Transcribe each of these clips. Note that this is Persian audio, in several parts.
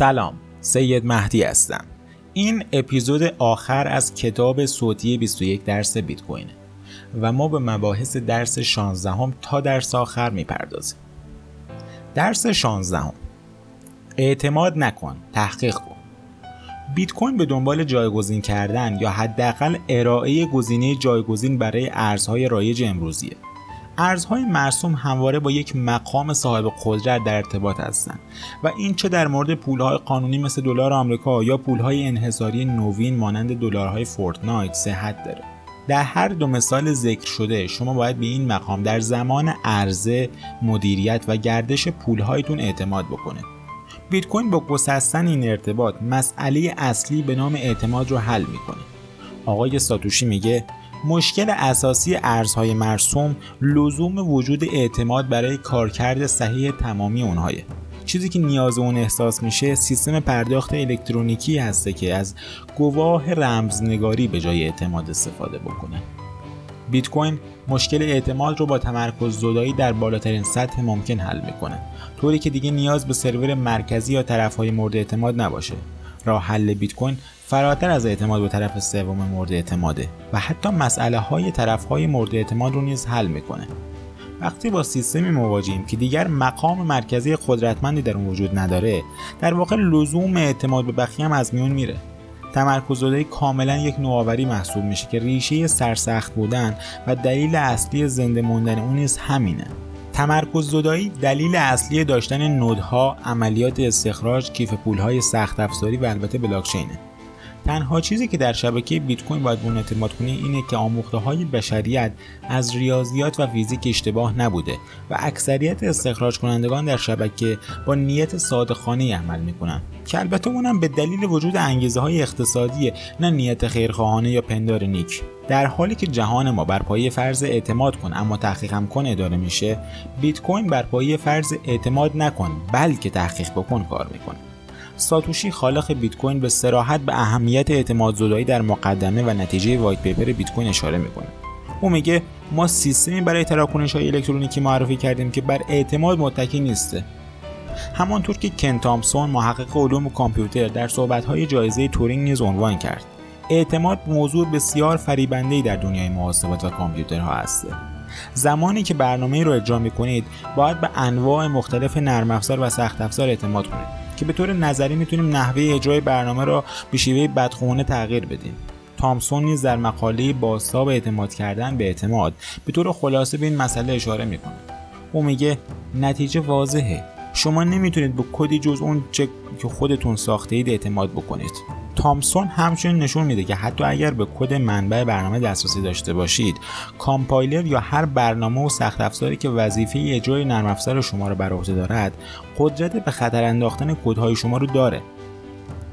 سلام سید مهدی هستم. این اپیزود آخر از کتاب صوتی 21 درس بیت کوین و ما به مباحث درس 16 هم تا درس آخر می‌پردازیم. درس 16 هم. اعتماد نکن تحقیق کن. بیت کوین به دنبال جایگزین کردن یا حداقل ارائه گزینه جایگزین برای ارزهای رایج امروزیه. ارزهای مرسوم همواره با یک مقام صاحب قدرت در ارتباط هستند و این چه در مورد پولهای قانونی مثل دلار آمریکا یا پولهای انحصاری نوین مانند دلارهای فورتنایت صحت داره. در هر دو مثال ذکر شده شما باید به این مقام در زمان عرضه مدیریت و گردش پولهایتون اعتماد بکنه بیت کوین با گسستن این ارتباط مسئله اصلی به نام اعتماد رو حل می‌کنه. آقای ساتوشی میگه مشکل اساسی ارزهای مرسوم لزوم وجود اعتماد برای کارکرد صحیح تمامی اونهایه چیزی که نیاز اون احساس میشه سیستم پرداخت الکترونیکی هسته که از گواه رمزنگاری به جای اعتماد استفاده بکنه. بیت کوین مشکل اعتماد رو با تمرکز زدایی در بالاترین سطح ممکن حل می‌کنه. طوری که دیگه نیاز به سرور مرکزی یا طرفهای مورد اعتماد نباشه. راه حل بیت کوین فراتر از اعتماد به طرف سوم مورد اعتماده و حتی مسئله های طرف های مورد اعتماد رو نیز حل می‌کنه. وقتی با سیستمی مواجهیم که دیگر مقام مرکزی قدرتمندی در اون وجود نداره در واقع لزوم اعتماد به بقیه هم از میون میره. تمرکز کاملا یک نوآوری محسوب میشه که ریشه سرسخت بودن و دلیل اصلی زنده موندن اون نیز همینه. تمرکز زدایی دلیل اصلی داشتن نودها، عملیات استخراج، کیف پولهای سخت افزاری و البته بلاکچینه. تنها چیزی که در شبکه بیت کوین باید اون اعتماد کنی اینه که آموخته های بشریت از ریاضیات و فیزیک اشتباه نبوده و اکثریت استخراج کنندگان در شبکه با نیت صادقانه عمل می‌کنن. که البته اونم به دلیل وجود انگیزه های اقتصادی نه نیت خیرخواهانه یا پندار نیک. در حالی که جهان ما بر پایه فرض اعتماد کن اما تحقیق هم کن اداره میشه بیت کوین بر پایه فرض اعتماد نکن بلکه تحقیق بکن کار می‌کنه. ساتوشی خالق بیت کوین به صراحت به اهمیت اعتماد زدایی در مقدمه و نتیجه white paper بیت کوین اشاره می‌کنه. او میگه ما سیستمی برای تراکنش های الکترونیکی معرفی کردیم که بر اعتماد متکی نیسته همانطور که کن تامسون محقق علوم کامپیوتر در صحبت‌های جایزه تورینگ نیز عنوان کرد. اعتماد موضوع بسیار فریبنده‌ای در دنیای محاسبات و کامپیوترها است. زمانی که برنامه رو اجرا می‌کنید باید به انواع مختلف نرم افزار و سخت افزار اعتماد کنید. که به طور نظری می‌تونیم نحوه اجرای برنامه را به شیوه بدخونه تغییر بدیم. تامسون نیز در مقاله بازتاب اعتماد کردن به اعتماد به طور خلاصه به این مسئله اشاره می‌کنه او میگه نتیجه واضحه. شما نمی‌تونید به کدی جز اون چه که خودتون ساخته اید اعتماد بکنید. تامسون همچنین نشون میده که حتی اگر به کد منبع برنامه دسترسی داشته باشید کامپایلر یا هر برنامه و سخت افزاری که وظیفه اجرای نرم افزار شما را بر عهده دارد قدرت به خطر انداختن کدهای شما رو داره.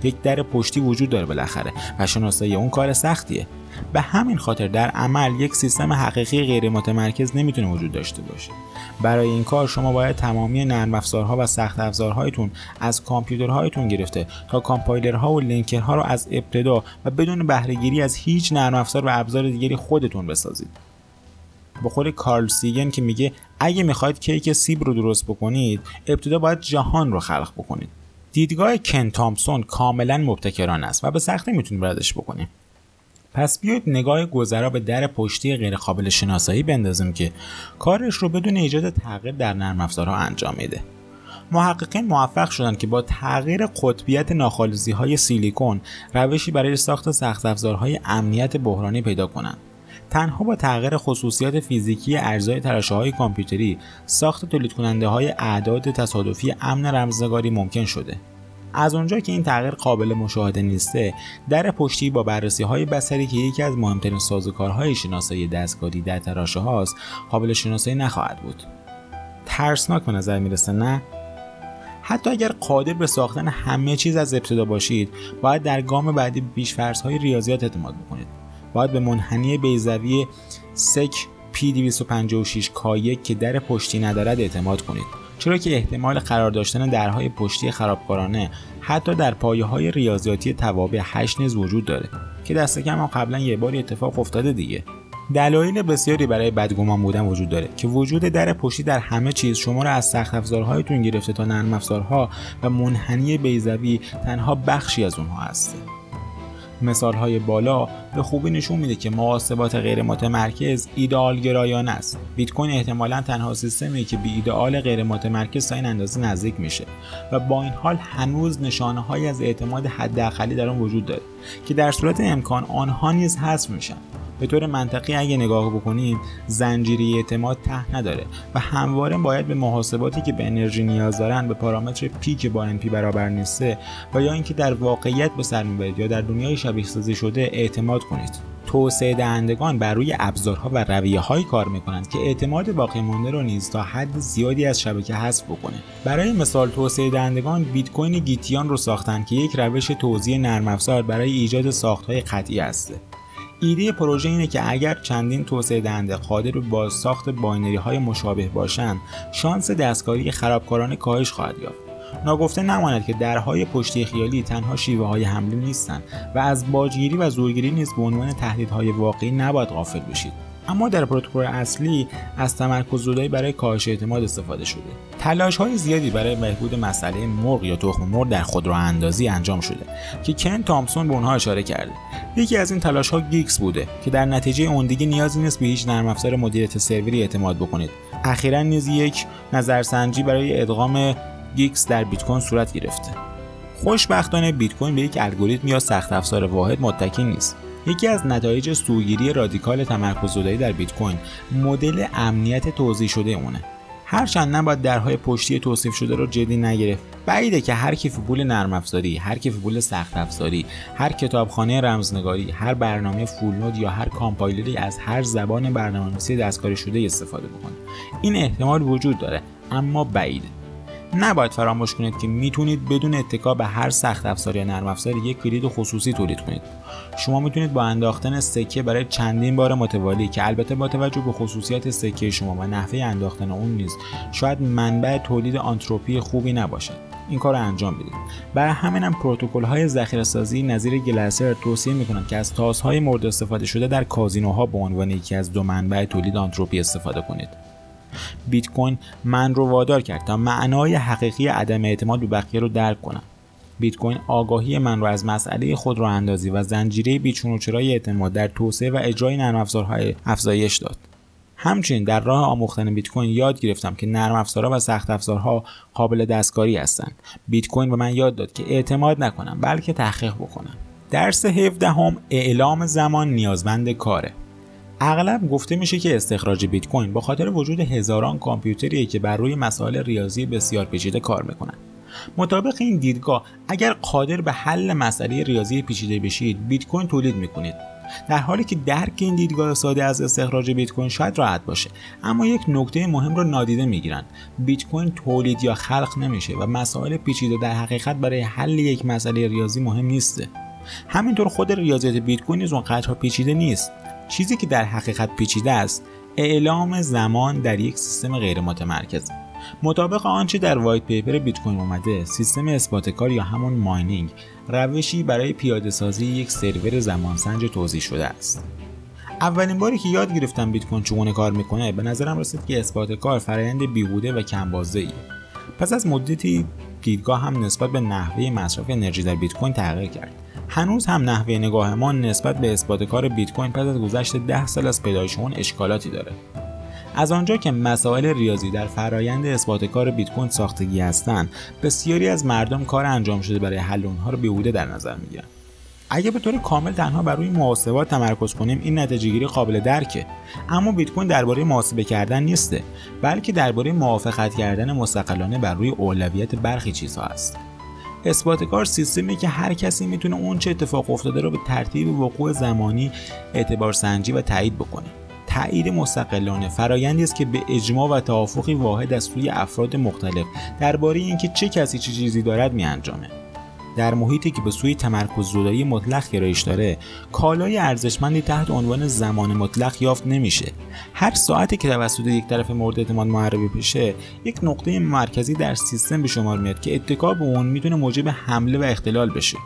یک در پشتی وجود داره بالاخره و شناسایی اون کار سختیه. به همین خاطر در عمل یک سیستم حقیقی غیر متمرکز نمی‌تونه وجود داشته باشه. برای این کار شما باید تمامی نرم افزارها و سخت افزارهایتون از کامپیوترهایتون گرفته تا کامپایلرها و لینکرها رو از ابتدا و بدون بهرهگیری از هیچ نرم افزار و ابزار دیگری خودتون بسازید. با خود کارل سیگن که میگه اگه می‌خواید کیک سیب رو درست بکنید ابتدا باید جهان رو خلق بکنید. دیدگاه کن تامسون کاملا مبتکرانه است و به سختی می‌تونیم ردش بکنیم. پس بیاید نگاه گذرا به در پشتی غیرقابل شناسایی بندازیم که کارش رو بدون ایجاد تغییر در نرم افزارها انجام میده. محققین موفق شدند که با تغییر قطبیت ناخالصی های سیلیکون روشی برای ساخت سخت افزارهای امنیت بحرانی پیدا کنند. تنها با تغییر خصوصیات فیزیکی اجزای تراشه های کامپیوتری ساخت تولید کننده های اعداد تصادفی امن رمزنگاری ممکن شده. از اونجا که این تغییر قابل مشاهده نیسته در پشتی با بررسی های بصری که یکی از مهمترین سازوکارهای شناسایی دستکاری در تراشه هاست قابل شناسایی نخواهد بود. ترسناک به نظر می‌رسه نه؟ حتی اگر قادر به ساختن همه چیز از ابتدا باشید باید در گام بعدی بیش های ریاضیات اعتماد بکنید. باید به منحنی بیزوی سک P256 K1 که در پشتی ندارد اعتماد کنید چرا که احتمال قرار داشتن درهای پشتی خرابکارانه حتی در پایه های ریاضیاتی توابع 8 نیز وجود داره که دست کم قبلا یه باری اتفاق افتاده دیگه دلایل بسیاری برای بدگمان بودن وجود داره که وجود در پشتی در همه چیز شما را از سخت افزارهایتون گرفته تا نرم افزارها و منحنی بیزوی تنها بخشی از اونها هست. مثال های بالا به خوبی نشون میده که محاسبات غیر متمرکز ایدئال گرایانه است. بیت کوین احتمالا تنها سیستمی که به ایدئال غیر متمرکز تا این اندازه نزدیک میشه و با این حال هنوز نشانه های از اعتماد حداقلی در آن وجود داره که در صورت امکان آنها نیز حذف میشن. به طور منطقی اگه نگاه بکنیم زنجیره اعتماد ته نداره و همواره باید به محاسباتی که به انرژی نیاز دارن به پارامتر پی که با پی برابر نیسته و یا اینکه در واقعیت به سر می‌برید یا در دنیای شبیه سازی شده اعتماد کنید. توسعه دهندگان بر روی ابزارها و رویه هایی کار می‌کنند که اعتماد باقی مانده رو نیز تا حد زیادی از شبکه حذف بکنه. برای مثال توسعه دهندگان بیت کوین گیتیان رو ساختن که یک روش توزیع نرم افزار برای ایجاد ساختهای قطعی است ایده پروژه اینه که اگر چندین توسعه دهنده قادر به بازساخت binary های مشابه باشند شانس دستکاری خرابکارانه کاهش خواهد یافت. ناگفته نماند که درهای پشتی خیالی تنها شیوه های حمله نیستند و از باجگیری و زورگیری نیز به عنوان تهدیدهای واقعی نباید غافل بشید. اما در پروتکل اصلی از تمرکز زدایی برای کاهش اعتماد استفاده شده. تلاش های زیادی برای بهبود مسئله مرغ یا تخم مرغ در خودراه‌اندازی انجام شده که کن تامسون به اونها اشاره کرده. یکی از این تلاش ها Guix بوده که در نتیجه اون دیگه نیازی نیست به هیچ نرم افزار مدیریت سروری اعتماد بکنید. اخیرا نیز یک نظرسنجی برای ادغام Guix در بیت کوین صورت گرفته. خوشبختانه بیت کوین به یک الگوریتم یا سخت افزار واحد متکی نیست. یکی از نتایج سوگیری رادیکال تمرکز زدایی در بیت کوین مدل امنیت توزیع شده اونه. هرچند نباید درهای پشتی توصیف شده رو جدی نگرفت. بعیده که هر کیف پول نرم افزاری هر کیف پول سخت افزاری هر کتابخانه رمزنگاری هر برنامه فول نود یا هر کامپایلری از هر زبان برنامه‌نویسی دستکاری شده استفاده بکنه. این احتمال وجود داره اما بعیده. نباید فراموش کنید که می‌تونید بدون اتکا به هر سخت افزار یا نرم افزار یک کلید خصوصی تولید کنید. شما می‌تونید با انداختن سکه برای چندین بار متوالی که البته با توجه به خصوصیات سکه شما و نحوه انداختن اون نیز شاید منبع تولید آنتروپی خوبی نباشد. این کار رو انجام بدید. برای همین هم پروتکل های ذخیره سازی نظیر گلاسر توصیه می‌کنن که از تاسهای مورد استفاده شده در کازینوها به عنوان یکی از دو منبع تولید آنتروپی استفاده کنید. بیت کوین من رو وادار کرد تا معنای حقیقی عدم اعتماد به بقیه رو درک کنم. بیت کوین آگاهی من رو از مسئله خود رو اندازی و زنجیره بیچون و چرای اعتماد در توسعه و اجرای نرم افزارهای افزایش داد. همچنین در راه آموختن بیت کوین یاد گرفتم که نرم افزارها و سخت افزارها قابل دستکاری هستند. بیت کوین به من یاد داد که اعتماد نکنم بلکه تحقیق بکنم. درس 17 هم اعلام زمان نیازمند کاره. اغلب گفته میشه که استخراج بیت کوین با خاطر وجود هزاران کامپیوتریه که بر روی مسائل ریاضی بسیار پیچیده کار می‌کنن. مطابق این دیدگاه اگر قادر به حل مسئله ریاضی پیچیده بشید بیت کوین تولید می‌کنید. در حالی که درک این دیدگاه ساده از استخراج بیت کوین شاید راحت باشه. اما یک نکته مهم رو نادیده می‌گیرن. بیت کوین تولید یا خلق نمیشه و مسائل پیچیده در حقیقت برای حل یک مسئله ریاضی مهم نیسته. همینطور خود ریاضیات بیت کوین نیز اونقدرها پیچیده نیست. چیزی که در حقیقت پیچیده است اعلام زمان در یک سیستم غیر متمرکز مطابق آنچه در وایت پیپر بیت کوین اومده سیستم اثبات کار یا همون ماینینگ روشی برای پیاده سازی یک سرور زمانسنج توضیح شده است. اولین باری که یاد گرفتم بیت کوین چگونه کار می‌کنه به نظرم رسید که اثبات کار فرایند بیهوده و کمبازه ای پس از مدتی دیدگاه هم نسبت به نحوه مصرف انرژی در بیت کوین تغییر کرد. هنوز هم نحوه نگاه ما نسبت به اثبات کار بیت کوین پس از گذشت 10 سال از پیدایش اون اشکالاتی داره. از آنجا که مسائل ریاضی در فرایند اثبات کار بیت کوین ساختگی هستند بسیاری از مردم کار انجام شده برای حل اونها رو بیهوده در نظر می‌گیرن. اگه به طور کامل تنها بر روی محاسبات تمرکز کنیم این نتیجه گیری قابل درکه. اما بیت کوین درباره محاسبه کردن نیسته بلکه درباره موافقت کردن مستقلانه بر روی اولویت برخی چیزها است. اثبات کار سیستمی که هر کسی می‌تونه اون چه اتفاق افتاده رو به ترتیب وقوع زمانی اعتبار سنجی و تایید بکنه. تایید مستقلانه فرایندی است که به اجماع و توافقی واحد از سوی افراد مختلف درباره اینکه چه کسی چه چیزی دارد میانجامه. در محیطی که به سوی تمرکز زدایی مطلق گرایش داره کالای ارزشمندی تحت عنوان زمان مطلق یافت نمیشه. هر ساعتی که توسط یک طرف مورد اعتماد معربی بشه یک نقطه مرکزی در سیستم به شمار میاد که اتکا به اون می‌تونه موجب حمله و اختلال بشه.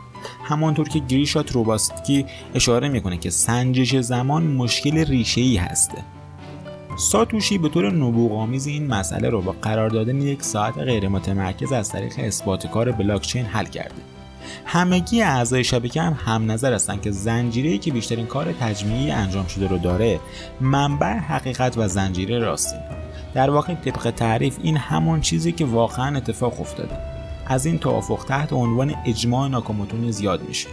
همانطور که گریشات روباستکی اشاره می‌کنه که سنجش زمان مشکل ریشه ای هسته. ساتوشی به طور نبوغامیز این مسئله رو با قرار دادن یک ساعت غیر متمرکز از طریق اثبات کار بلاکچین حل کرده. همگی اعضای شبکه هم هم نظر هستند که زنجیره که بیشترین کار تجمیعی انجام شده رو داره منبع حقیقت و زنجیره راستین. در واقع طبق تعریف این همون چیزی که واقعا اتفاق افتاده. از این توافق تحت عنوان اجماع ناکاموتو زیاد میشه.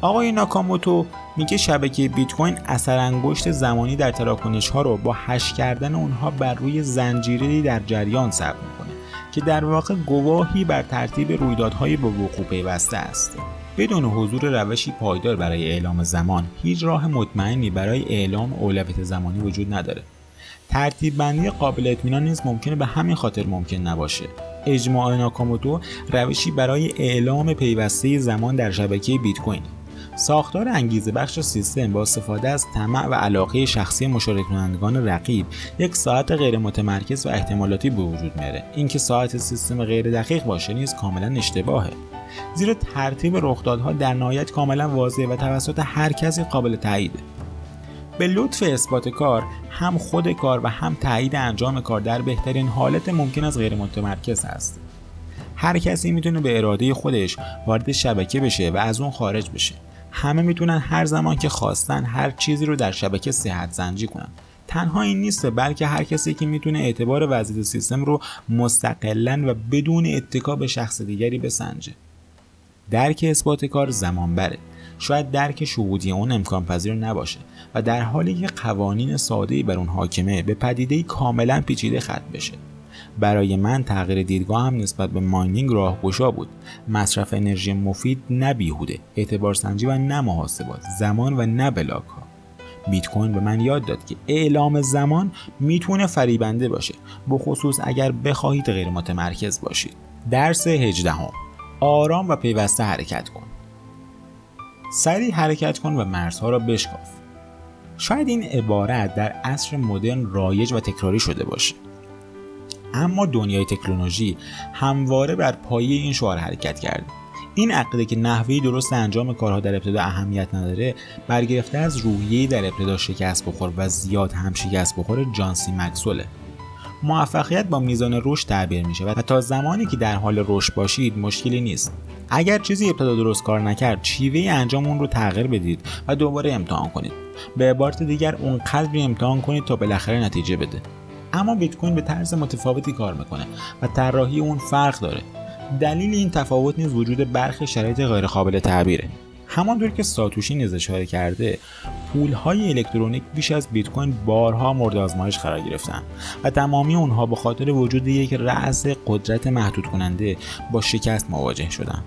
آقای ناکاموتو میگه شبکه بیت کوین اثر انگشت زمانی در تراکنش ها رو با هش کردن اونها بر روی زنجیره در جریان ثبت می‌کنه. که در واقع گواهی بر ترتیب رویدادهای به وقوع پیوسته است. بدون حضور روشی پایدار برای اعلام زمان هیچ راه مطمئنی برای اعلام اولویت زمانی وجود نداره. ترتیب بندی قابل اطمینان نیز ممکنه به همین خاطر ممکن نباشه. اجماع ناکاموتو روشی برای اعلام پیوسته زمان در شبکه بیت کوین. ساختار انگیزه بخش سیستم با استفاده از طمع و علاقه شخصی مشارکت کنندگان رقیب یک ساعت غیر متمرکز و احتمالاتی به وجود میاره. اینکه ساعت سیستم غیر دقیق باشه نیز کاملا اشتباهه. زیرا ترتیب رخدادها در نهایت کاملا واضحه و توسط هر کسی قابل تاییده. به لطف اثبات کار هم خود کار و هم تایید انجام کار در بهترین حالت ممکن از غیر متمرکز است. هر کسی می‌تونه به اراده خودش وارد شبکه بشه و از اون خارج بشه. همه می‌تونن هر زمان که خواستن هر چیزی رو در شبکه صحت زنجی کنن. تنها این نیست بلکه هر کسی که می‌تونه اعتبار وضعیت سیستم رو مستقلا و بدون اتکا به شخص دیگری بسنجه. درک اثبات کار زمان بره شاید درک شهودی اون امکان پذیر نباشه و در حالی که قوانین ساده بر اون حاکمه به پدیده کاملا پیچیده ختم بشه. برای من تغییر دیدگاه هم نسبت به ماینینگ راهگشا بود. مصرف انرژی مفید نه بیهوده اعتبار سنجی و نه محاسبات زمان و نه بلاک ها بیت کوین به من یاد داد که اعلام زمان می‌تونه فریبنده باشه بخصوص اگر بخواهید غیر متمرکز باشید. درس 18 هم. آرام و پیوسته حرکت کن. سریع حرکت کن و مرزها را بشکاف. شاید این عبارت در عصر مدرن رایج و تکراری شده باشه. اما دنیای تکنولوژی همواره بر پایه این شعار حرکت کرده این عقیده که نحوه درست انجام کارها در ابتدا اهمیت نداره برگرفته از روحیه در ابتدا شکست بخور و زیاد هم شکست بخور جانسی مکسوله. موفقیت با میزان رشد تعبیر میشه و تا زمانی که در حال رشد باشید مشکلی نیست. اگر چیزی ابتدا درست کار نکرد شیوه انجام اون رو تغییر بدید و دوباره امتحان کنید. به عبارت دیگر اونقدری امتحان کنید تا بالاخره نتیجه بده. اما بیت کوین به طرز متفاوتی کار می‌کنه و طراحی اون فرق داره. دلیل این تفاوت نیز وجود برخی شرایط غیرقابل تعبیره. همانطور که ساتوشی نیز اشاره کرده پول های الکترونیک بیش از بیت کوین بارها مورد آزمایش قرار گرفتن و تمامی اونها به خاطر وجود یک رأس قدرت محدود کننده با شکست مواجه شدن.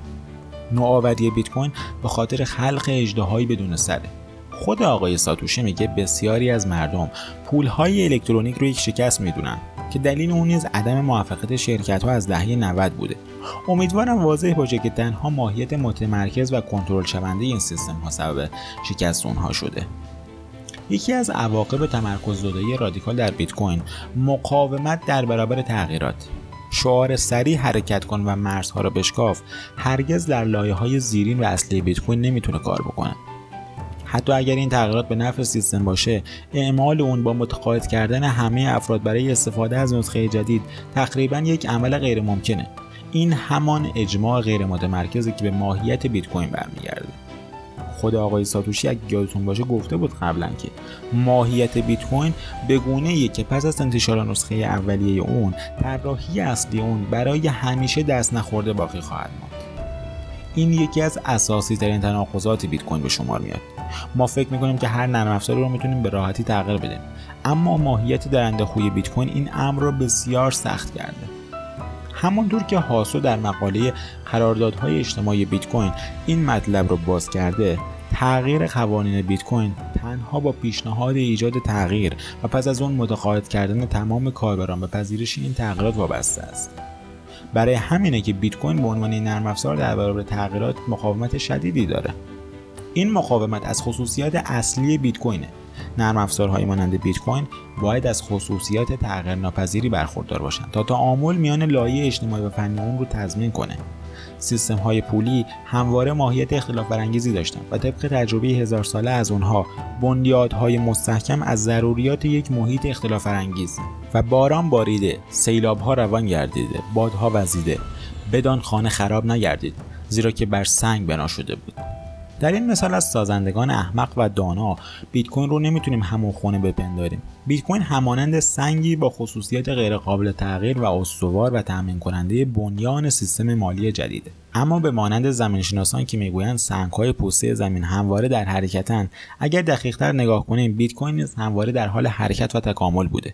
نوآوری بیت کوین به خاطر خلق اجدهایی بدون سره. خود آقای ساتوشی میگه بسیاری از مردم پولهای الکترونیک رو یک شکست می‌دونن که دلیل اون نیز عدم موفقیت شرکت ها از دهه 90 بوده. امیدوارم واضح باشه که تنها ماهیت متمرکز و کنترل شونده این سیستم ها سبب شکست اونها شده. یکی از عواقب تمرکز زدایی رادیکال در بیت کوین مقاومت در برابر تغییرات. شعار سریع حرکت کن و مرزها را بشکاف. هرگز در لایه های زیرین و اصلی بیت کوین نمی‌تونه کار بکنه. حتی اگر این تغییرات به نفع سیستم باشه اعمال اون با متقاعد کردن همه افراد برای استفاده از نسخه جدید تقریبا یک عمل غیر ممکنه این همان اجماع غیر متمرکزی که به ماهیت بیت کوین برمیگرده. خود آقای ساتوشی اگه یادتون باشه گفته بود قبلا که ماهیت بیت کوین به گونه که پس از انتشار نسخه اولیه اون طراحی اصلی اون برای همیشه دست نخورده باقی خواهد ماند. این یکی از اساسی ترین تناقضات بیت کوین به شمار میاد. ما فکر می‌کنیم که هر نرم افزاری رو می‌تونیم به راحتی تغییر بدیم. اما ماهیت درنده خوی بیت کوین این امر رو بسیار سخت کرده. همانطور که هاسو در مقاله قراردادهای اجتماعی بیت کوین این مطلب رو باز کرده تغییر قوانین بیت کوین تنها با پیشنهاد ایجاد تغییر و پس از اون متقاعد کردن تمام کاربران به پذیرش این تغییرات وابسته است. برای همینه که بیت کوین به عنوان نرم افزار در برابر تغییرات مقاومت شدیدی داره. این مقاومت از خصوصیات اصلی بیت کوینه نرم افزارهای مانند بیت کوین باید از خصوصیات تغییر ناپذیری برخوردار باشند تا تعامل میان لایه اجتماعی و فنی اون رو تضمین کنه. سیستم های پولی همواره ماهیت اختلاف برانگیزی داشتند و طبق تجربه هزار ساله از اونها بنیادهای مستحکم از ضروریات یک محیط اختلاف برانگیز و باران باریده سیلابها روان گردیده بادها وزیده بدان خانه خراب نگردید زیرا که بر سنگ بنا شده بود. در این مثال از سازندگان احمق و دانا بیت کوین رو نمی‌تونیم همون خونه بپنداریم. بیت کوین همانند سنگی با خصوصیت غیرقابل تغییر و استوار و تامین کننده بنیان سیستم مالی جدیده. اما به مانند زمینشناسان که می‌گویند سنگهای پوسته زمین همواره در حرکتن اگر دقیقتر نگاه کنیم بیت کوین نیز همواره در حال حرکت و تکامل بوده.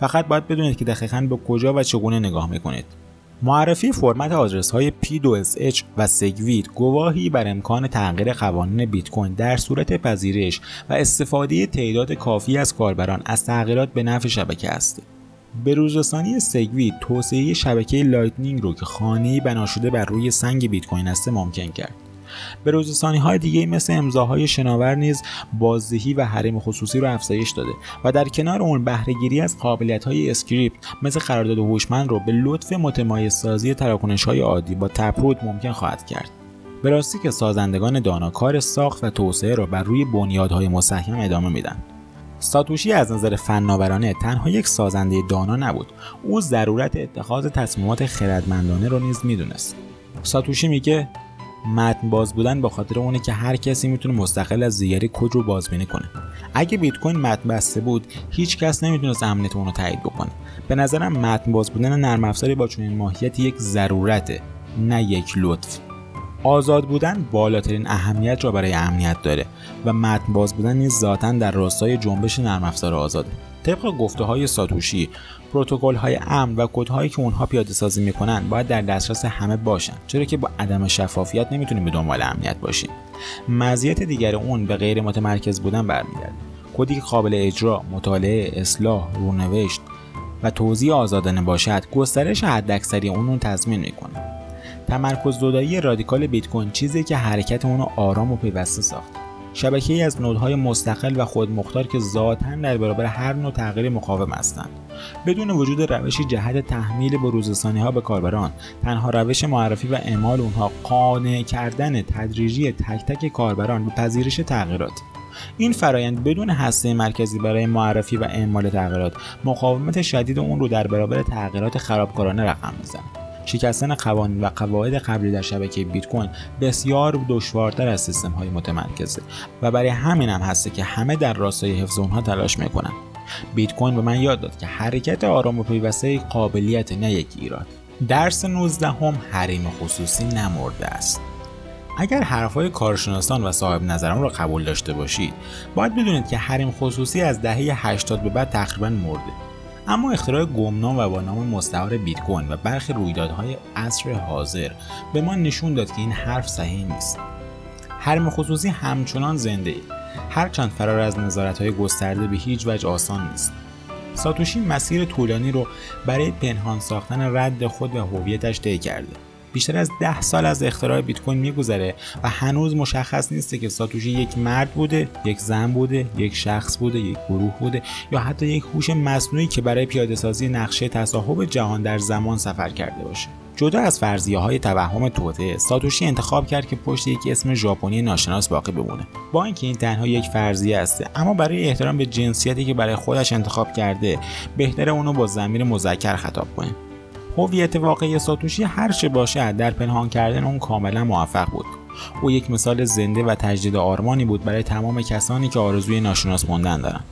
فقط باید بدونید که دقیقا به کجا و چگونه نگاه می‌کنید. معرفی فرمت آدرس های P2SH و SegWit گواهی بر امکان تغییر قوانین بیت کوین در صورت پذیرش و استفاده تعداد کافی از کاربران از تغییرات به نفع شبکه است. به روزرسانی SegWit توسعه شبکه Lightning رو که خانه‌ای بنا شده بر روی سنگ بیت کوین است ممکن کرد. به روزرسانی های دیگه مثل امضاهای Schnorr نیز بازدهی و حریم خصوصی رو افزایش داده و در کنار اون بهره‌گیری از قابلیت های اسکریپت مثل قرارداد هوشمند رو به لطف متمایز سازی تراکنش های عادی با Taproot ممکن خواهد کرد. به راستی که سازندگان دانا کار ساخت و توسعه را بر روی بنیادهای مستحکم ادامه میدن. ساتوشی از نظر فناورانه تنها یک سازنده دانا نبود. او ضرورت اتخاذ تصمیمات خردمندانه رو نیز می‌دونست. ساتوشی میگه متن باز بودن به خاطر اونه که هر کسی می‌تونه مستقل از دیگری کد رو بازبینی کنه. اگه بیت کوین متن بسته بود هیچ کس نمی‌تونست امنیت اون رو تایید بکنه. به نظرم متن باز بودن نرم افزاری با چنین ماهیت یک ضرورته نه یک لطف. آزاد بودن بالاترین اهمیت را برای امنیت داره و متن باز بودن نیز ذاتا در راستای جنبش نرم افزار آزاده. طبق گفته های ساتوشی پروتکل های امن و کدهایی که اونها پیاده سازی می‌کنن باید در دسترس همه باشن چرا که با عدم شفافیت نمی‌تونیم به دنبال امنیت باشیم. مزیت دیگر اون به غیر متمرکز بودن برمیگرده. کدی که قابل اجرا مطالعه اصلاح رونوشت و توضیح آزادانه باشد گسترش حداکثری اون رو تضمین می‌کنه. تمرکز زدایی رادیکال بیت کوین چیزی که حرکت اون رو آرام و پیوسته ساخته. شبکه ای از نودهای مستقل و خودمختار که ذاتا در برابر هر نوع تغییر مقاوم هستند. بدون وجود روشی جهت تحمیل بروزرسانی ها به کاربران تنها روش معرفی و اعمال اونها قانع کردن تدریجی تک تک کاربران به پذیرش تغییرات. این فرایند بدون هسته مرکزی برای معرفی و اعمال تغییرات مقاومت شدید اون رو در برابر تغییرات خرابکارانه رقم می‌زنه شکستن قوانین و قواعد قبلی در شبکه بیت کوین بسیار دشوارتر از سیستم های متمرکزه و برای همین هم هسته که همه در راستای حفظ اونها تلاش می‌کنن. بیت کوین به من یاد داد که حرکت آرام و پیوسته قابلیت نه یک ایراد درس 19 هم حریم خصوصی نمرده است. اگر حرفهای کارشناسان و صاحب نظران را قبول داشته باشید باید بدونید که حریم خصوصی از دهه 80 به بعد تقریبا مرده. اما اختراع گمنام و با نام مستعار بیت کوین و برخی رویدادهای عصر حاضر به ما نشون داد که این حرف صحیح نیست. حرم خصوصی همچنان زنده ای. هرچند فرار از نظارت های گسترده به هیچ وجه آسان نیست. ساتوشی مسیر طولانی رو برای پنهان ساختن رد خود و هویتش طی کرده. بیشتر از ده سال از اختراع بیت کوین میگذره و هنوز مشخص نیسته که ساتوشی یک مرد بوده یک زن بوده یک شخص بوده یک گروه بوده یا حتی یک هوش مصنوعی که برای پیاده سازی نقشه تصاحب جهان در زمان سفر کرده باشه. جدا از فرضیه های توهم توته ساتوشی انتخاب کرد که پشت یک اسم ژاپنی ناشناس باقی بمونه. با اینکه این تنها یک فرضیه است اما برای احترام به جنسیتی که برای خودش انتخاب کرده بهتر اونو با زمیر مذکر خطاب کنیم هویت واقعی ساتوشی هر چه باشد در پنهان کردن اون کاملا موفق بود. او یک مثال زنده و تجدید آرمانی بود برای تمام کسانی که آرزوی ناشناس ماندن دارند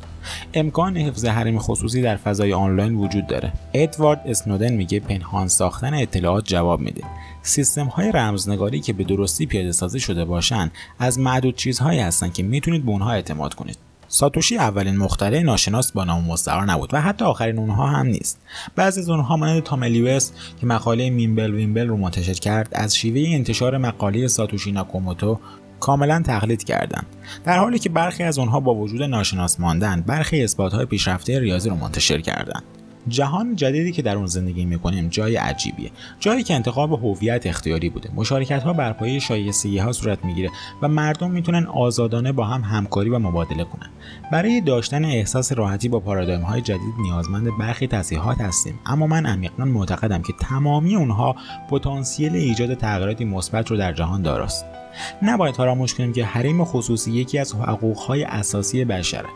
امکان حفظ حریم خصوصی در فضای آنلاین وجود داره. ادوارد اسنودن میگه پنهان ساختن اطلاعات جواب میده. سیستم های رمزنگاری که به درستی پیاده سازی شده باشند از معدود چیزهایی هستند که می‌تونید به اونها اعتماد کنید. ساتوشی اولین مخترع ناشناس با نام مستعار نبود و حتی آخرین اونها هم نیست. بعضی از اونها مانند تاملیوس که مقاله میمبل ویمبل رو منتشر کرد از شیوه انتشار مقاله ساتوشی ناکوموتو کاملا تقلید کردند. در حالی که برخی از اونها با وجود ناشناس ماندن برخی اثباتهای پیشرفته ریاضی رو منتشر کردند. جهان جدیدی که در اون زندگی می‌کنیم جای عجیبیه. جایی که انتخاب هویت اختیاری بوده. مشارکت ها بر پایه شایستگی ها صورت می‌گیره و مردم می‌تونن آزادانه با هم همکاری و مبادله کنن. برای داشتن احساس راحتی با پارادایم های جدید نیازمند برخی تصحیحات هستیم. اما من عمیقا معتقدم که تمامی اونها پتانسیل ایجاد تغییراتی مثبت رو در جهان داراست. نباید فراموش کنیم که حریم خصوصی یکی از حقوقهای اساسی بشره.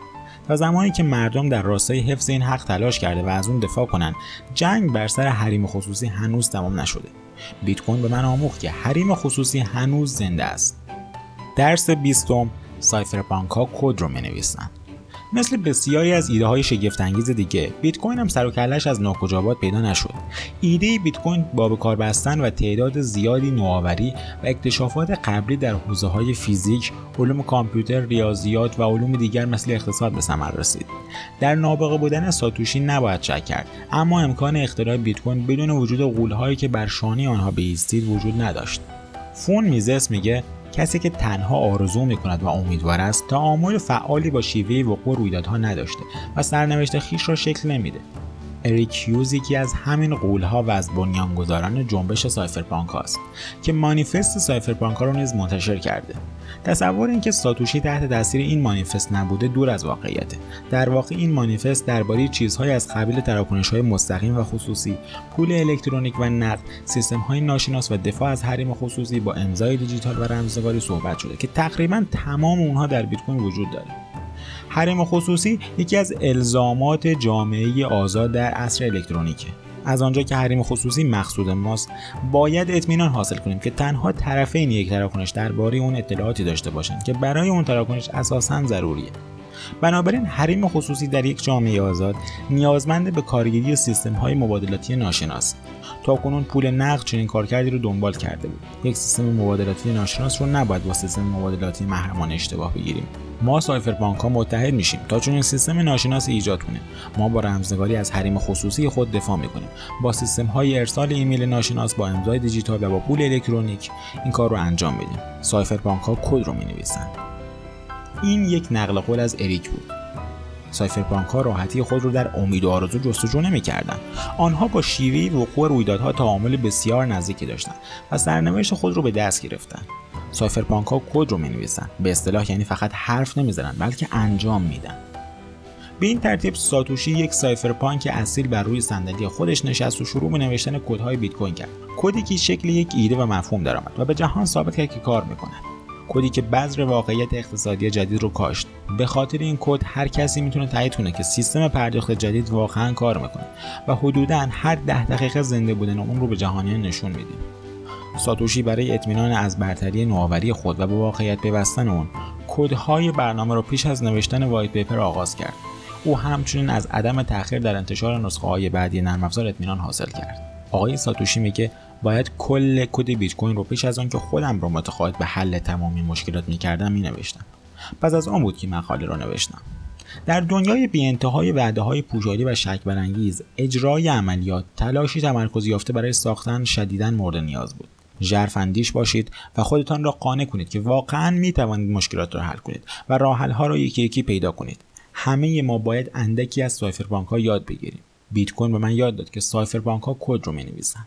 تا زمانی که مردم در راستای حفظ این حق تلاش کرده و از اون دفاع کنند جنگ بر سر حریم خصوصی هنوز تمام نشده. بیت کوین به من آموخت که حریم خصوصی هنوز زنده است. درس بیستم cypherpunk ها کد رو می نویسند مثل بسیاری از ایده های شگفت انگیز دیگه بیت کوین هم سر و کلش از ناکجاآباد پیدا نشد. ایده بیت کوین با به کار بستن و تعداد زیادی نوآوری و اکتشافات قبلی در حوزه های فیزیک علوم کامپیوتر ریاضیات و علوم دیگر مثل اقتصاد به ثمر رسید. در نابغه بودن ساتوشی نباید شک کرد اما امکان اختراع بیت کوین بدون وجود غولهایی که بر شانه آنها بایستید وجود نداشت. فون میزس میگه کسی که تنها آرزو می کند و امیدوار است تعامل فعالی با شیوه وقوع رویدادها نداشته و سرنوشت خویش را شکل نمیده. اریک یکی از همین غولها و از بنیانگذاران جنبش cypherpunk است که مانیفست سایفرپانک رو نیز منتشر کرده. تصور اینکه ساتوشی تحت تاثیر این مانیفست نبوده دور از واقعیته. در واقع این مانیفست درباره چیزهایی از قبیل های مستقیم و خصوصی پول الکترونیک و نقد های ناشناس و دفاع از حریم خصوصی با امضای دیجیتال و رمزنگاری صحبت شده که تقریبا تمام اونها در بیت کوین وجود داره. حریم خصوصی یکی از الزامات جامعه آزاد در عصر الکترونیکه. از آنجا که حریم خصوصی مقصود ماست باید اطمینان حاصل کنیم که تنها طرفین یک تراکنش درباره اون اطلاعاتی داشته باشند که برای اون تراکنش اساسا ضروریه. بنابراین حریم خصوصی در یک جامعه آزاد نیازمند به کارگیری سیستم های مبادلاتی ناشناس. تا کنون پول نقد چنین کارکردی رو دنبال کرده بود. یک سیستم مبادلاتی ناشناس رو نباید با سیستم مبادلاتی محرمانه اشتباه بگیریم. ما سایفر ها متحد میشیم تا چون این سیستم ناشناس ایجاد کنیم. ما با رمزنگاری از حریم خصوصی خود دفاع می‌کنیم. با سیستم های ارسال ایمیل ناشناس با امضای دیجیتال و با پول الکترونیک این کار رو انجام میدیم cypherpunk ها کد رو می‌نویسن این یک نقل قول از اریک بود. cypherpunk ها راحتی خود رو در امید و آرزو جستجو نمی‌کردند آنها با شیوه وقوع رویدادها تعامل بسیار نزدیکی داشتند و سرنوشت خود رو به دست گرفتند cypherpunk ها کد رو می نویسن به اصطلاح یعنی فقط حرف نمی‌زنن بلکه انجام میدن. به این ترتیب ساتوشی یک cypherpunk اصیل بر روی صندلی خودش نشست و شروع به نوشتن کدهای بیت کوین کرد. کدی که شکل یک ایده و مفهوم درآمد و به جهان ثابت کرد که کار می‌کنه کدی که بذر واقعیت اقتصادی جدید رو کاشت. به خاطر این کد هر کسی می‌تونه تایید کنه که سیستم پرداخت جدید واقعا کار می‌کنه و حدودا هر ده دقیقه زنده بودن اون رو به جهانیان نشون میدیم ساتوشی برای اطمینان از برتری نوآوری خود و به واقعیت پیوستن اون کدهای برنامه رو پیش از نوشتن white paper آغاز کرد. او همچنین از عدم تاخیر در انتشار نسخه های بعدی نرم افزار اطمینان حاصل کرد. آقای ساتوشی میگه باید کل کد بیت کوین رو پیش از آنکه خودم رو متقاعد به حل تمامی مشکلات می‌کردم مینوشتم. پس از آن بود که مقاله رو نوشتم. در دنیای بی انتهای وعده های پوشالی و شک برانگیز اجرای عملیات تلاشی تمرکز یافته برای ساختن شدیدا مورد نیاز بود. ژرفاندیش باشید و خودتان را قانع کنید که واقعا می توانید مشکلات را حل کنید و راه ها را یکی یکی پیدا کنید. همه ما باید اندکی از سایفر بانک ها یاد بگیریم. بیت کوین به من یاد داد که سایفر بانک ها کد رو می نویسن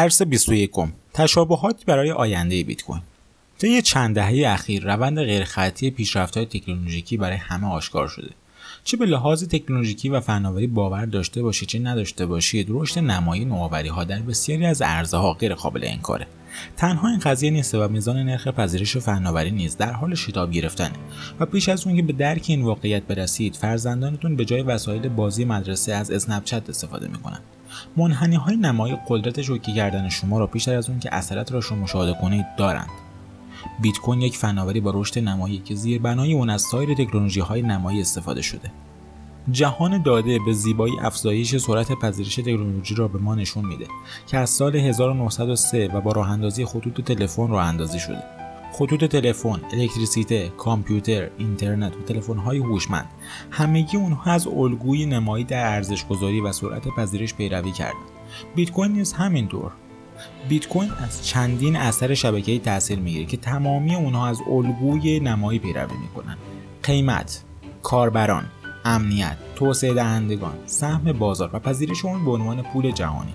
درس 21 تشابهات برای آینده بیت کوین طی چند دهه اخیر روند غیرخطی پیشرفت‌های تکنولوژیکی برای همه آشکار شده. چه به لحاظ تکنولوژیکی و فناوری باور داشته باشید چه نداشته باشید رشد نمایی نوآوری ها در بسیاری از عرضه ها غیر قابل انکاره. تنها این قضیه نیست و میزان نرخ پذیرش فناوری نیز در حال شتاب گرفتنه و پیش از اون که به درک این واقعیت برسید فرزندانتون به جای وسایل بازی مدرسه از اسنپچت استفاده می‌کنند منحنی های نمایی قدرت شوکه کردن شما را بیشتر از اون که اثرات را شما مشاهده کنید دارند. بیت کوین یک فناوری با رشد نمایی که زیربنای اون از سایر تکنولوژی های نمایی استفاده شده. جهان داده به زیبایی افزایش سرعت پذیرش تکنولوژی را به ما نشون میده که از سال 1903 و با راه اندازی خطوط تلفن راه اندازی شده. خطوط تلفن، الکتریسیته، کامپیوتر، اینترنت و تلفن‌های هوشمند. همگی اونها از الگوی نمایی در ارزش گذاری و سرعت پذیرش پیروی کردند. بیت کوین نیز همینطور. بیت کوین از چندین اثر شبکه‌ای تاثیر می‌گیره که تمامی اونها از الگوی نمایی پیروی می‌کنن. قیمت کاربران امنیت توسعه دهندگان سهم بازار و پذیرش اون به عنوان پول جهانی.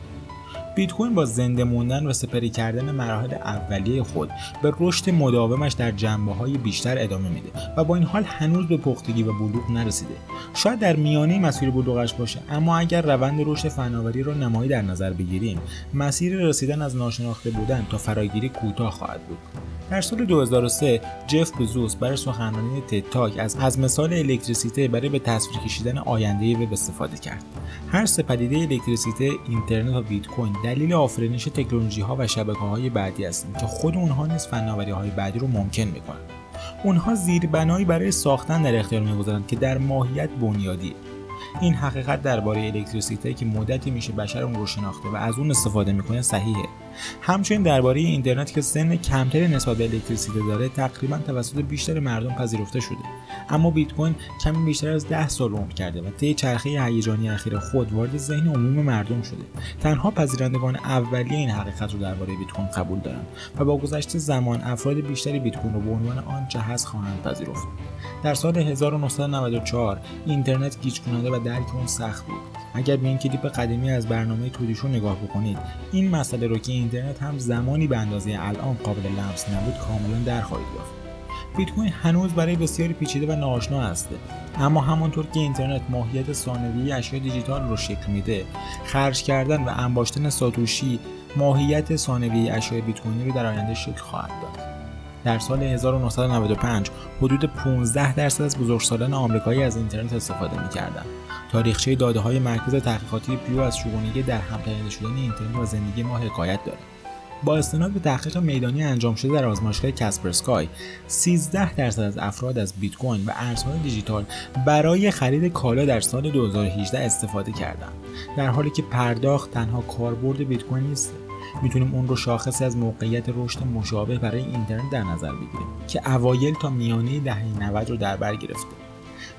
بیت کوین با زنده موندن و سپری کردن مراحل اولیه خود به رشد مداومش در جنبه های بیشتر ادامه میده و با این حال هنوز به پختگی و بلوغ نرسیده شاید در میانه مسیر بلوغش باشه اما اگر روند رشد فناوری را نمایی در نظر بگیریم مسیر رسیدن از ناشناخته بودن تا فراگیری کوتاه خواهد بود در سال 2003 جف بزوس برای سخنرانی تتاک از از مثال الکتریسیته برای به تصویر کشیدن آینده وب استفاده کرد. هر سه پدیده الکتریسیته، اینترنت و بیت کوین دلیل آفرینش تکنولوژی ها و شبکه های بعدی هستند که خود اونها نیز فناوری های بعدی رو ممکن می‌کنند. اونها زیربنایی برای ساختن در اختیار می‌گذارند که در ماهیت بنیادی این حقیقت درباره الکتریسیته که مدتی میشه بشر اون رو شناخته و از اون استفاده می‌کنه صحیحه همچنین درباره اینترنت که سن کمتری نسبت به الکتریسیته داره تقریبا توسط بیشتر مردم پذیرفته شده. اما بیت کوین کمی بیشتر از 10 سال عمر کرده و طی چرخه هیجانی اخیر خود وارد ذهن عموم مردم شده. تنها پذیرندگان اولیه این حقیقت رو درباره بیت کوین قبول دارند و با گذشت زمان افراد بیشتری بیت کوین رو به عنوان آنچه هست خواهند پذیرفت. در سال 1994 اینترنت گیج کننده و درک اون سخت بود. اگر به این کلیپ قدیمی از برنامه تودیشو نگاه بکنید این مسئله رو که اینترنت هم زمانی به اندازه الان قابل لمس نبود کاملا در خواهید یافت. بیت کوین هنوز برای بسیاری پیچیده و ناآشنا هسته. اما همانطور که اینترنت ماهیت ثانویه اشیاء دیجیتال رو شکل میده خرج کردن و انباشتن ساتوشی ماهیت ثانویه اشیاء بیت کوینی رو در آینده شکل خواهد داد. در سال 1995 حدود 15 درصد از بزرگسالان آمریکایی از اینترنت استفاده می‌کردند. تاریخچه داده های مرکز تحقیقاتی پیو از شگونگی در هم شدن اینترنت و زندگی ما حکایت دارد. با استناد به تحقیق میدانی انجام شده در آزمایشگاه کاسپرسکای 13 درصد از افراد از بیت کوین و ارزهای دیجیتال برای خرید کالا در سال 2018 استفاده کردند. در حالی که پرداخت تنها کاربرد بیت کوین نیست. می‌تونیم اون رو شاخصی از موقعیت رشد مشابه برای اینترنت در نظر بگیریم که اوایل تا میانه دهه 90 رو در بر گرفته.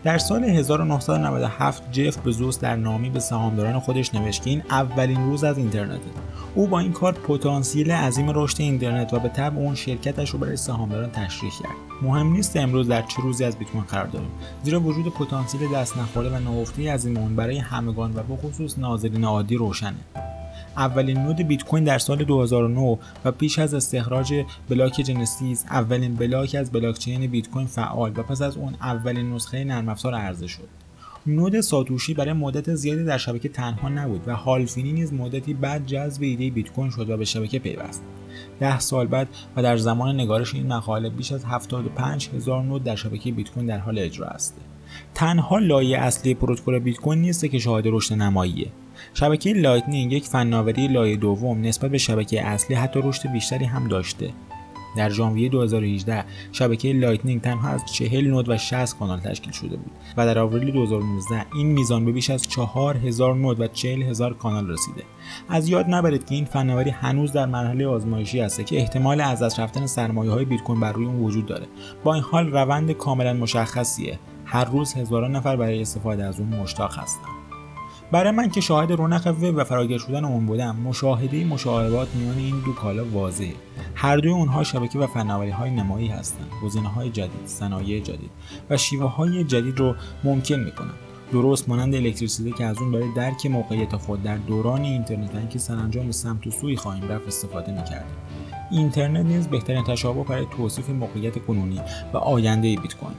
در سال 1997 جف بزوس در نامی به سهامداران خودش نوشت که این اولین روز از اینترنته. او با این کار پتانسیل عظیم رشد اینترنت و به طب اون شرکتش رو برای سهامداران تشریح کرد. مهم نیست امروز در چه روزی از بیت کوین قرار داریم. زیرا وجود پتانسیل دست نخورده و نهفته عظیم اون برای همگان و به خصوص ناظرین عادی روشنه. اولین node بیت کوین در سال 2009 و پیش از استخراج بلاک genesis اولین بلاک از بلاکچین بیت کوین فعال و پس از اون اولین نسخه نرم افزار عرضه شد. node ساتوشی برای مدت زیادی در شبکه تنها نبود و هال فینی نیز مدتی بعد جذب ایده بیت کوین شد و به شبکه پیوست. ده سال بعد و در زمان نگارش این مقاله بیش از 75 هزار node در شبکه بیت کوین در حال اجرا است. تنها لایه اصلی پروتکل بیت کوین نیست که شاهد رشد نماییه. شبکه Lightning یک فناوری لایه دوم نسبت به شبکه اصلی حتی رشد بیشتری هم داشته. در ژانویه 2018 شبکه Lightning تنها از 40 node و 60 کانال تشکیل شده بود و در آوریل 2019 این میزان به بیش از 4000 node و 40000 کانال رسیده. از یاد نبرید که این فناوری هنوز در مرحله آزمایشی است که احتمال از دست رفتن سرمایه های بیت کوین بر روی اون وجود داره. با این حال روند کاملا مشخصیه. هر روز هزاران نفر برای استفاده از اون مشتاق هستند. برای من که شاهد رونق وب و فراگیر شدن اون بودم مشاهده مشاهبات میان این دو کالا واضحه. هر دوی اونها شبکه و فناوری های نمایی هستند گزینه های جدید صنایع جدید و شیوه های جدید رو ممکن می‌کنند. درست مانند الکتریسیته که از اون برای درک موقعیت خود در دوران اینترنت که سرانجام سمت و سوی خواهیم رفت استفاده می‌کردیم. اینترنت نیز بهترین تشابه برای توصیف موقعیت کنونی و آینده بیت کوینه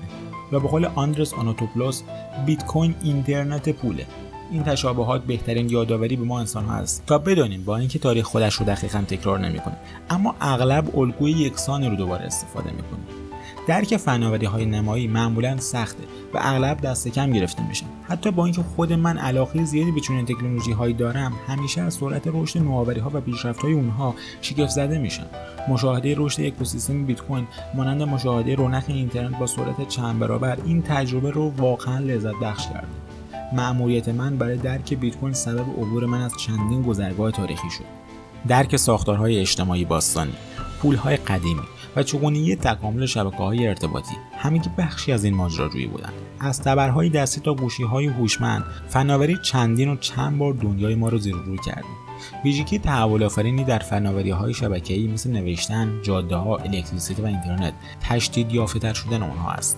و به قول آندرس آناتوپلوس بیت کوین اینترنت پوله. این تشابهات بهترین یادآوری به ما انسان ها است تا بدانیم با اینکه تاریخ خودش رو دقیقا تکرار نمی‌کنه اما اغلب الگوی یکسانی رو دوباره استفاده می‌کنه درک فناوری های نمایی معمولا سخته و اغلب دست کم گرفته میشن حتی با اینکه خود من علاقه زیادی به چنین تکنولوژی هایی دارم همیشه از سرعت رشد نوآوری ها و پیشرفت های اونها شگفت زده میشن مشاهده رشد اکوسیستم بیت کوین مانند مشاهده رونق اینترنت با سرعت چند برابر این تجربه رو واقعا لذت بخش کرده. مأموریت من برای درک بیت کوین سبب عبور من از چندین گذرگاه تاریخی شد. درک ساختارهای اجتماعی باستانی پولهای قدیمی و چگونگی تکامل شبکه های ارتباطی همین که بخشی از این ماجراجویی بودند. از تبرهای دستی تا گوشی های هوشمند فناوری چندین و چند بار دنیای ما رو زیر روی کردیم. ویژگی تحول آفرینی در فناوری های شبکه‌ای مثل نوشتن، جاده ها، الکتریسیته و اینترنت تشدید یافته شدن آنها است.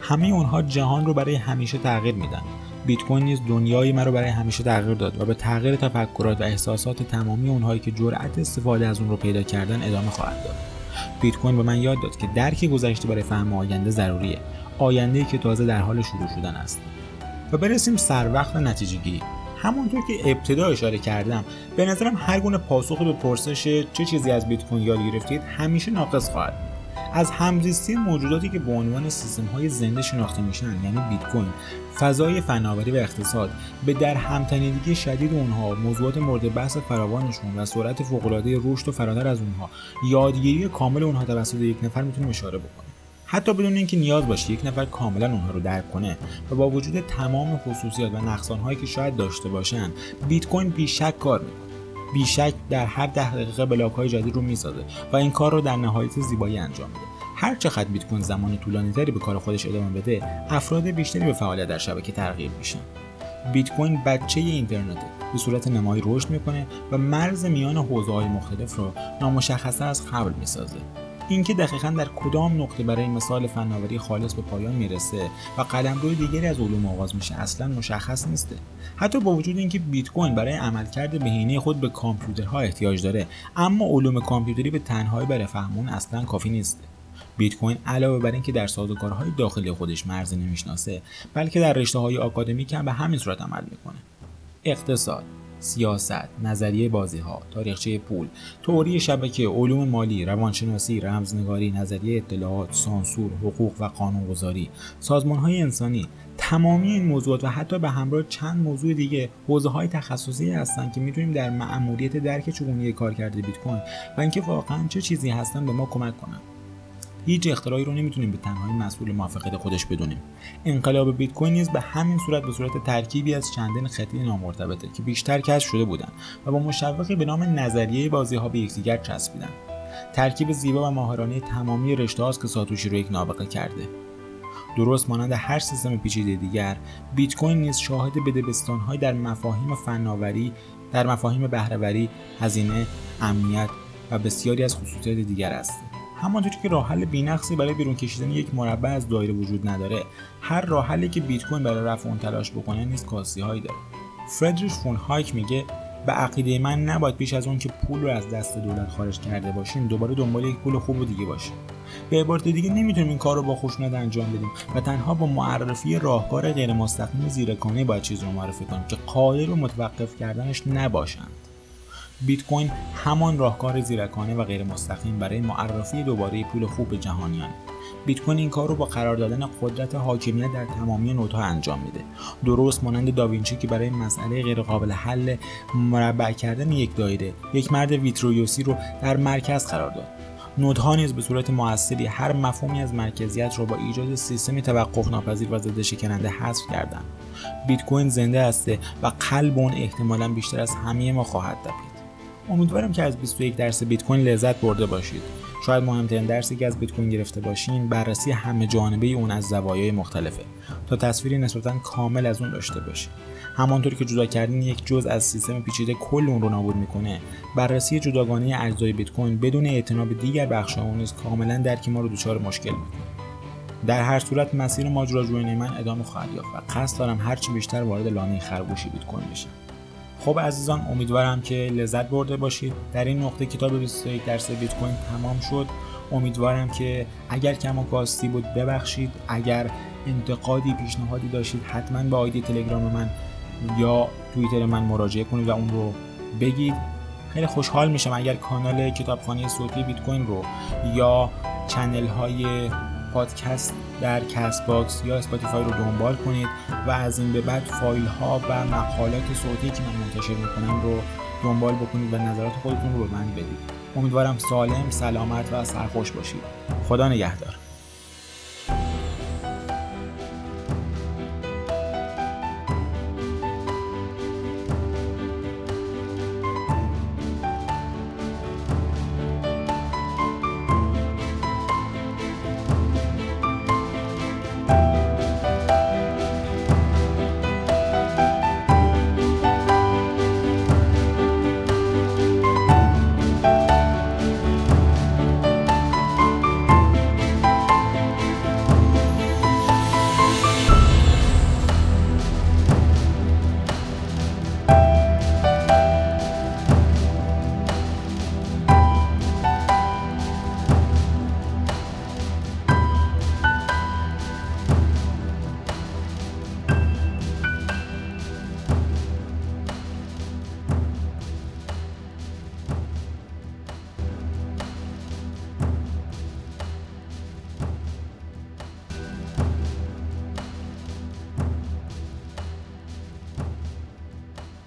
همه اونها جهان رو برای همیشه تغییر میدن. بیت کوین نیز دنیای مرا برای همیشه تغییر داد و به تغییر تفکرات و احساسات تمامی اونهایی که جرأت استفاده از اون رو پیدا کردن ادامه خواهد داد. بیت کوین به من یاد داد که درک گذشته برای فهم آینده ضروریه. آینده که تازه در حال شروع شدن است. و برسیم سر وقت نتیجه گیری همونطور که ابتدا اشاره کردم به نظرم هر گونه پاسخی به پرسش چه چیزی از بیت کوین یاد گرفتید همیشه ناقص خواهد از همزیستی موجوداتی که به عنوان سیستم های زنده شناخته میشن یعنی بیت کوین فضای فناوری و اقتصاد به در همتنیدگی شدید اونها موضوعات مورد بحث فراوانشون و سرعت فوقالعاده رشد و فراتر از اونها یادگیری کامل اونها توسط یک نفر می‌تونیم اشاره بکنیم حتی بدون اینکه نیاز باشه یک نفر کاملا اونها رو درک کنه و با وجود تمام خصوصیات و نقصانهایی که شاید داشته باشن بیت کوین بیشک کار می‌کنه. بیشک در هر ده دقیقه بلاک های جدید رو می‌سازه و این کار رو در نهایت زیبایی انجام میده. هر چقدر بیت کوین زمان طولانی تری به کار خودش ادامه بده افراد بیشتری به فعالیت در شبکه ترغیب میشن. بیت کوین بچه اینترنته به صورت نمایی رشد می‌کنه و مرز میان حوزه های مختلف رو نامشخصه از قبل می‌سازه. اینکه دقیقا در کدام نقطه برای مثال فناوری خالص به پایان می‌رسه و قلمرو دیگری از علوم آغاز میشه اصلا مشخص نیسته. حتی با وجود اینکه بیت کوین برای عملکرد بهینه خود به کامپیوترها احتیاج داره اما علوم کامپیوتری به تنهایی برای فهمون اصلا کافی نیسته. بیت کوین علاوه بر اینکه در سازوکارهای داخلی خودش مرزی نمی‌شناسه بلکه در رشته های آکادمیک هم به همین صورت عمل می‌کنه. اقتصاد سیاست، نظریه بازی ها، تاریخچه پول، تئوری شبکه، علوم مالی، روانشناسی، رمزنگاری، نظریه اطلاعات، سانسور، حقوق و قانونگذاری، سازمان های انسانی، تمامی این موضوعات و حتی به همراه چند موضوع دیگه حوزه های تخصصی هستن که می‌تونیم در مأموریت درک چگونگی کارکرد بیت کوین و اینکه واقعا چه چیزی هستن به ما کمک کنن. هیچ اختراعی رو نمی‌تونیم به تنهایی مسئول موفقیت خودش بدونیم. انقلاب بیت کوین نیز به همین صورت به صورت ترکیبی از چندین خطی نامرتبطه که بیشتر کشف شده بودند و با مشوقی به نام نظریه بازی ها به یکدیگر چسبیدن. ترکیب زیبا و ماهرانه تمامی رشته است که ساتوشی رو یک نابغه کرده. درست مانند هر سیستم پیچیده دیگر بیت کوین نیز شاهد بدبستانهایی در مفاهیم فناوری در مفاهیم بهرهوری هزینه امنیت و بسیاری از خصوصیات دیگر است. همانطوری که راه حل بی‌نقصی برای بیرون کشیدن یک مربع از دایره وجود نداره هر راه حلی که بیت کوین برای رفع اون تلاش بکنه نیز کاستی هایی داره. فردریش فون هایک میگه به عقیده من نباید پیش از اون که پول رو از دست دولت خارج کرده باشیم دوباره دنبال یک پول خوب و دیگه باشیم به عبارت دیگه نمی‌تونیم این کار رو با خشونت انجام بدیم و تنها با معرفی راهکار غیر مستقیم زیرکانه باید چیزی رو معرفی کنیم که قادر به متوقف کردنش نباشند بیت کوین همان راهکار زیرکانه و غیر مستقیم برای معرفی دوباره پول خوب جهانیان. بیت کوین این کار رو با قرار دادن قدرت حاکمیت در تمامی نودها انجام میده. درست مانند داوینچی که برای مسئله غیر قابل حل مربع کردن یک دایره یک مرد ویترویوسی رو در مرکز قرار داد. نودها نیز به صورت موثری هر مفهومی از مرکزیت را با ایجاد سیستمی توقف ناپذیر و ضد شکننده حذف کردند. بیت کوین زنده هسته و قلب اون احتمالا بیشتر از همه ما خواهد دپید امیدوارم که از 21 درس بیت کوین لذت برده باشید. شاید مهمترین درسی که از بیت کوین گرفته باشین بررسی همه جانبه اون از زوایای مختلفه. تا تصویری نسبتا کامل از اون داشته باشید همانطور که جدا کردن یک جز از سیستم پیچیده کل اون رو نابود می‌کنه. بررسی جداگانه اجزای بیت کوین بدون اعتنا به دیگر بخش اون نیز کاملا درک ما رو دچار مشکل می‌کنه. در هر صورت مسیر ماجراجویی من ادامه خواهد یافت و قصد دارم هرچی بیشتر وارد لانه خرگوشی بیت کوین بشم. خب عزیزان امیدوارم که لذت برده باشید. در این نقطه کتاب 21 درس بیت کوین تمام شد. امیدوارم که اگر کم و کاستی بود ببخشید. اگر انتقادی پیشنهادی داشتید حتما به آیدی تلگرام من یا توییتر من مراجعه کنید و اون رو بگید. خیلی خوشحال میشم اگر کانال کتابخانه صوتی بیت کوین رو یا channel های پادکست در Castbox یا Spotify رو دنبال کنید و از این به بعد فایل ها و مقالات صوتی که من منتشر می‌کنم رو دنبال بکنید و نظرات خودتون رو به من بدید. امیدوارم سالم سلامت و سرخوش باشید. خدا نگهدار.